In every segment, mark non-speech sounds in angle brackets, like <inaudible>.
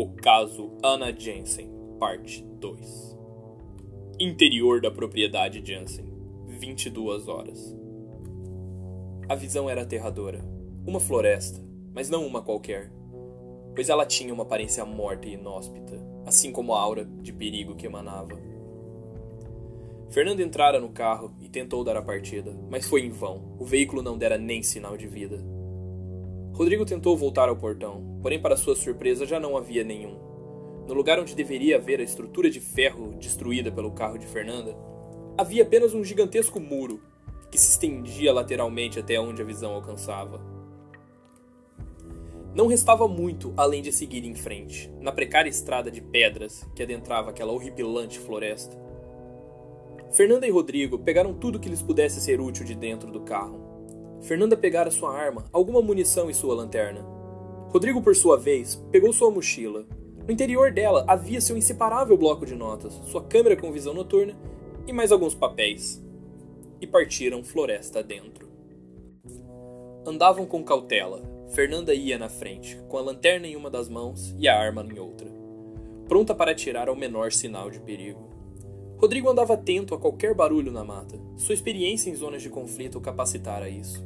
O caso Anna Jensen, parte 2. Interior da propriedade Jensen, 22 horas. A visão era aterradora. Uma floresta, mas não uma qualquer, pois ela tinha uma aparência morta e inóspita, assim como a aura de perigo que emanava. Fernando entrara no carro e tentou dar a partida, mas foi em vão. O veículo não dera nem sinal de vida. Rodrigo tentou voltar ao portão, porém, para sua surpresa, já não havia nenhum. No lugar onde deveria haver a estrutura de ferro destruída pelo carro de Fernanda, havia apenas um gigantesco muro que se estendia lateralmente até onde a visão alcançava. Não restava muito além de seguir em frente, na precária estrada de pedras que adentrava aquela horripilante floresta. Fernanda e Rodrigo pegaram tudo que lhes pudesse ser útil de dentro do carro. Fernanda pegara sua arma, alguma munição e sua lanterna. Rodrigo, por sua vez, pegou sua mochila. No interior dela havia seu inseparável bloco de notas, sua câmera com visão noturna e mais alguns papéis. E partiram floresta dentro. Andavam com cautela. Fernanda ia na frente, com a lanterna em uma das mãos e a arma em outra, pronta para atirar ao menor sinal de perigo. Rodrigo andava atento a qualquer barulho na mata. Sua experiência em zonas de conflito o capacitara isso.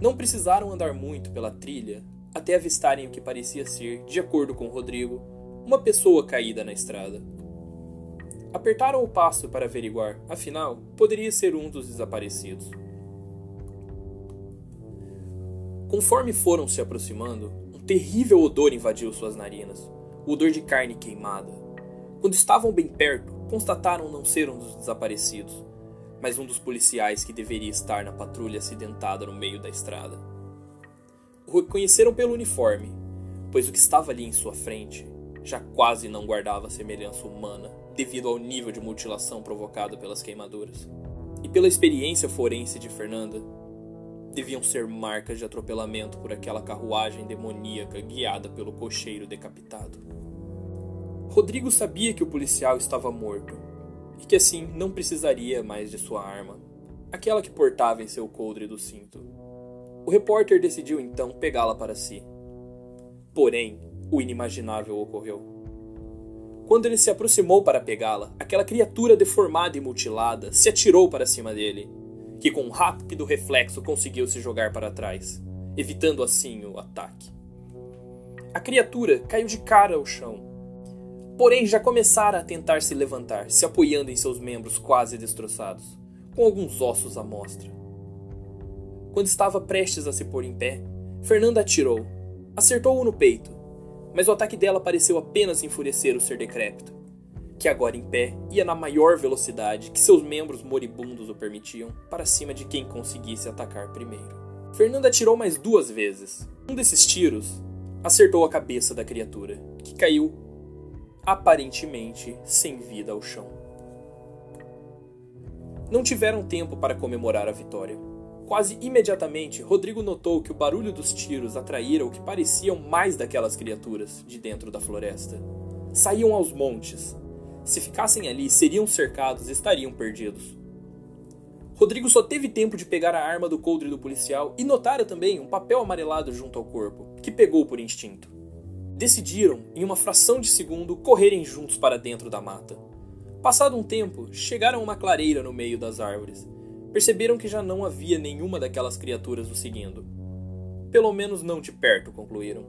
Não precisaram andar muito pela trilha até avistarem o que parecia ser, de acordo com Rodrigo, uma pessoa caída na estrada. Apertaram o passo para averiguar, afinal, poderia ser um dos desaparecidos. Conforme foram se aproximando, um terrível odor invadiu suas narinas o odor de carne queimada. Quando estavam bem perto, constataram não ser um dos desaparecidos, mas um dos policiais que deveria estar na patrulha acidentada no meio da estrada. O reconheceram pelo uniforme, pois o que estava ali em sua frente já quase não guardava semelhança humana devido ao nível de mutilação provocado pelas queimaduras. E pela experiência forense de Fernanda, deviam ser marcas de atropelamento por aquela carruagem demoníaca guiada pelo cocheiro decapitado. Rodrigo sabia que o policial estava morto e que assim não precisaria mais de sua arma, aquela que portava em seu coldre do cinto. O repórter decidiu então pegá-la para si. Porém, o inimaginável ocorreu. Quando ele se aproximou para pegá-la, aquela criatura deformada e mutilada se atirou para cima dele, que com um rápido reflexo conseguiu se jogar para trás, evitando assim o ataque. A criatura caiu de cara ao chão porém já começara a tentar se levantar, se apoiando em seus membros quase destroçados, com alguns ossos à mostra. Quando estava prestes a se pôr em pé, Fernanda atirou, acertou-o no peito, mas o ataque dela pareceu apenas enfurecer o ser decrépito, que agora em pé ia na maior velocidade que seus membros moribundos o permitiam, para cima de quem conseguisse atacar primeiro. Fernanda atirou mais duas vezes. Um desses tiros acertou a cabeça da criatura, que caiu aparentemente sem vida ao chão. Não tiveram tempo para comemorar a vitória. Quase imediatamente, Rodrigo notou que o barulho dos tiros atraíra o que pareciam mais daquelas criaturas de dentro da floresta. Saíam aos montes. Se ficassem ali, seriam cercados e estariam perdidos. Rodrigo só teve tempo de pegar a arma do coldre do policial e notara também um papel amarelado junto ao corpo, que pegou por instinto decidiram, em uma fração de segundo, correrem juntos para dentro da mata. Passado um tempo, chegaram a uma clareira no meio das árvores. Perceberam que já não havia nenhuma daquelas criaturas o seguindo. Pelo menos não de perto, concluíram.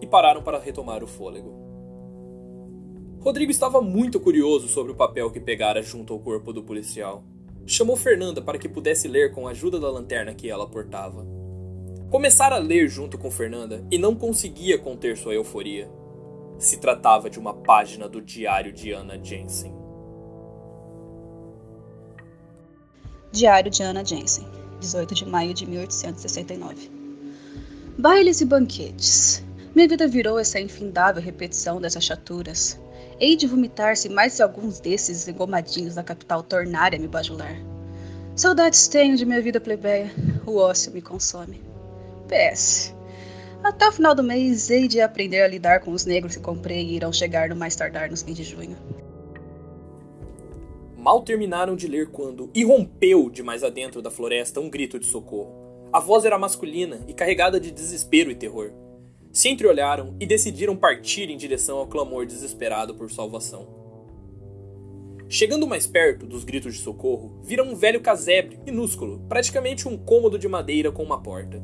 E pararam para retomar o fôlego. Rodrigo estava muito curioso sobre o papel que pegara junto ao corpo do policial. Chamou Fernanda para que pudesse ler com a ajuda da lanterna que ela portava. Começara a ler junto com Fernanda e não conseguia conter sua euforia. Se tratava de uma página do diário de Anna Jensen. Diário de Anna Jensen, 18 de maio de 1869. Bailes e banquetes. Minha vida virou essa infindável repetição dessas chaturas. Hei de vomitar se mais se alguns desses engomadinhos da capital tornarem a me bajular. Saudades tenho de minha vida plebeia, o ócio me consome. PS. Até o final do mês, hei de aprender a lidar com os negros que comprei e irão chegar no mais tardar nos fins de junho. Mal terminaram de ler quando irrompeu de mais adentro da floresta um grito de socorro. A voz era masculina e carregada de desespero e terror. se entreolharam e decidiram partir em direção ao clamor desesperado por salvação. Chegando mais perto dos gritos de socorro, viram um velho casebre minúsculo, praticamente um cômodo de madeira com uma porta,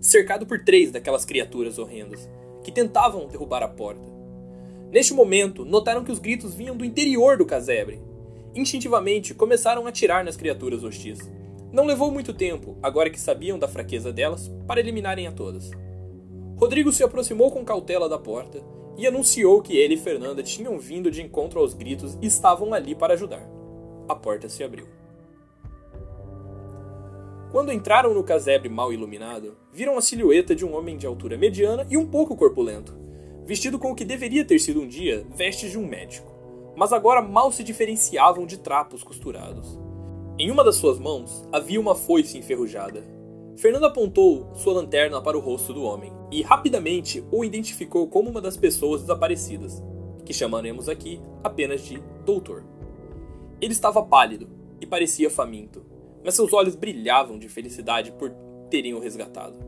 cercado por três daquelas criaturas horrendas, que tentavam derrubar a porta. Neste momento, notaram que os gritos vinham do interior do casebre. Instintivamente, começaram a atirar nas criaturas hostis. Não levou muito tempo, agora que sabiam da fraqueza delas, para eliminarem a todas. Rodrigo se aproximou com cautela da porta e anunciou que ele e Fernanda tinham vindo de encontro aos gritos e estavam ali para ajudar. A porta se abriu. Quando entraram no casebre mal iluminado, viram a silhueta de um homem de altura mediana e um pouco corpulento, vestido com o que deveria ter sido um dia vestes de um médico, mas agora mal se diferenciavam de trapos costurados. Em uma das suas mãos havia uma foice enferrujada. Fernando apontou sua lanterna para o rosto do homem e rapidamente o identificou como uma das pessoas desaparecidas, que chamaremos aqui apenas de Doutor. Ele estava pálido e parecia faminto, mas seus olhos brilhavam de felicidade por terem o resgatado.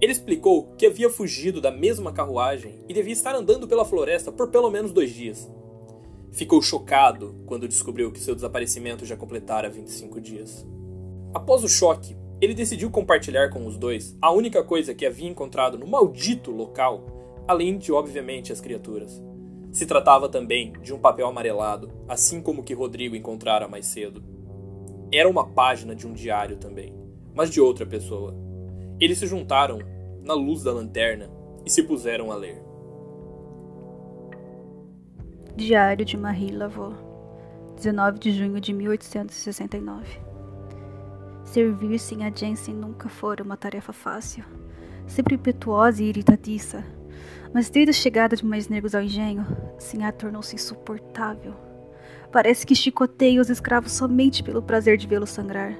Ele explicou que havia fugido da mesma carruagem e devia estar andando pela floresta por pelo menos dois dias. Ficou chocado quando descobriu que seu desaparecimento já completara 25 dias. Após o choque, ele decidiu compartilhar com os dois a única coisa que havia encontrado no maldito local, além de, obviamente, as criaturas. Se tratava também de um papel amarelado, assim como o que Rodrigo encontrara mais cedo. Era uma página de um diário também, mas de outra pessoa. Eles se juntaram na luz da lanterna e se puseram a ler. Diário de Marie Laveau, 19 de junho de 1869. Servir-se a Jensen nunca fora uma tarefa fácil. Sempre impetuosa e irritadiça. Mas desde a chegada de mais negros ao engenho, Sinhá tornou-se insuportável. Parece que chicoteia os escravos somente pelo prazer de vê-los sangrar.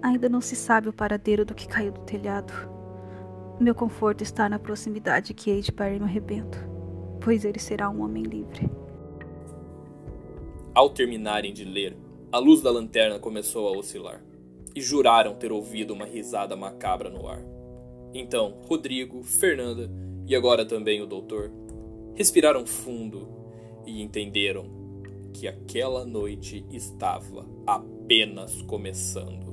Ainda não se sabe o paradeiro do que caiu do telhado. Meu conforto está na proximidade que hei de parir meu arrebento, pois ele será um homem livre. Ao terminarem de ler, a luz da lanterna começou a oscilar e juraram ter ouvido uma risada macabra no ar. Então, Rodrigo, Fernanda e agora também o doutor respiraram fundo e entenderam que aquela noite estava apenas começando.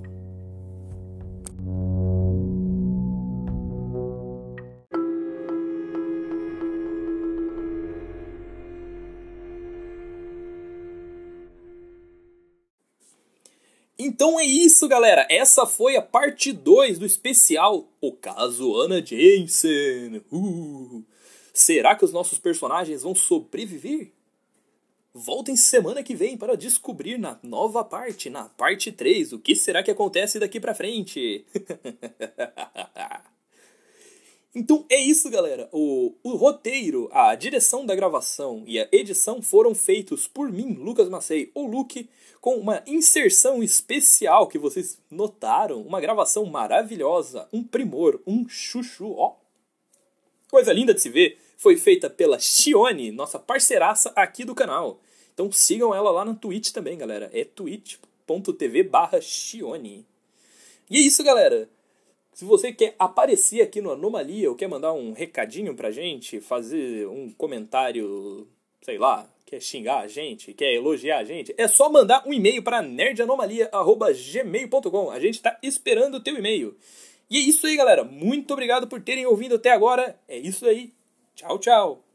Então é isso, galera. Essa foi a parte 2 do especial O Caso Ana Jensen. Uh, será que os nossos personagens vão sobreviver? Voltem semana que vem para descobrir na nova parte, na parte 3, o que será que acontece daqui pra frente. <laughs> Então é isso, galera. O, o roteiro, a direção da gravação e a edição foram feitos por mim, Lucas Macei, ou Luke, com uma inserção especial que vocês notaram, uma gravação maravilhosa, um primor, um chuchu, ó. Coisa linda de se ver. Foi feita pela Shione, nossa parceiraça aqui do canal. Então sigam ela lá no Twitch também, galera. É twitch.tv barra Shione. E é isso, galera. Se você quer aparecer aqui no Anomalia ou quer mandar um recadinho pra gente, fazer um comentário, sei lá, quer xingar a gente, quer elogiar a gente, é só mandar um e-mail para nerdanomalia@gmail.com. A gente tá esperando o teu e-mail. E é isso aí, galera. Muito obrigado por terem ouvido até agora. É isso aí. Tchau, tchau.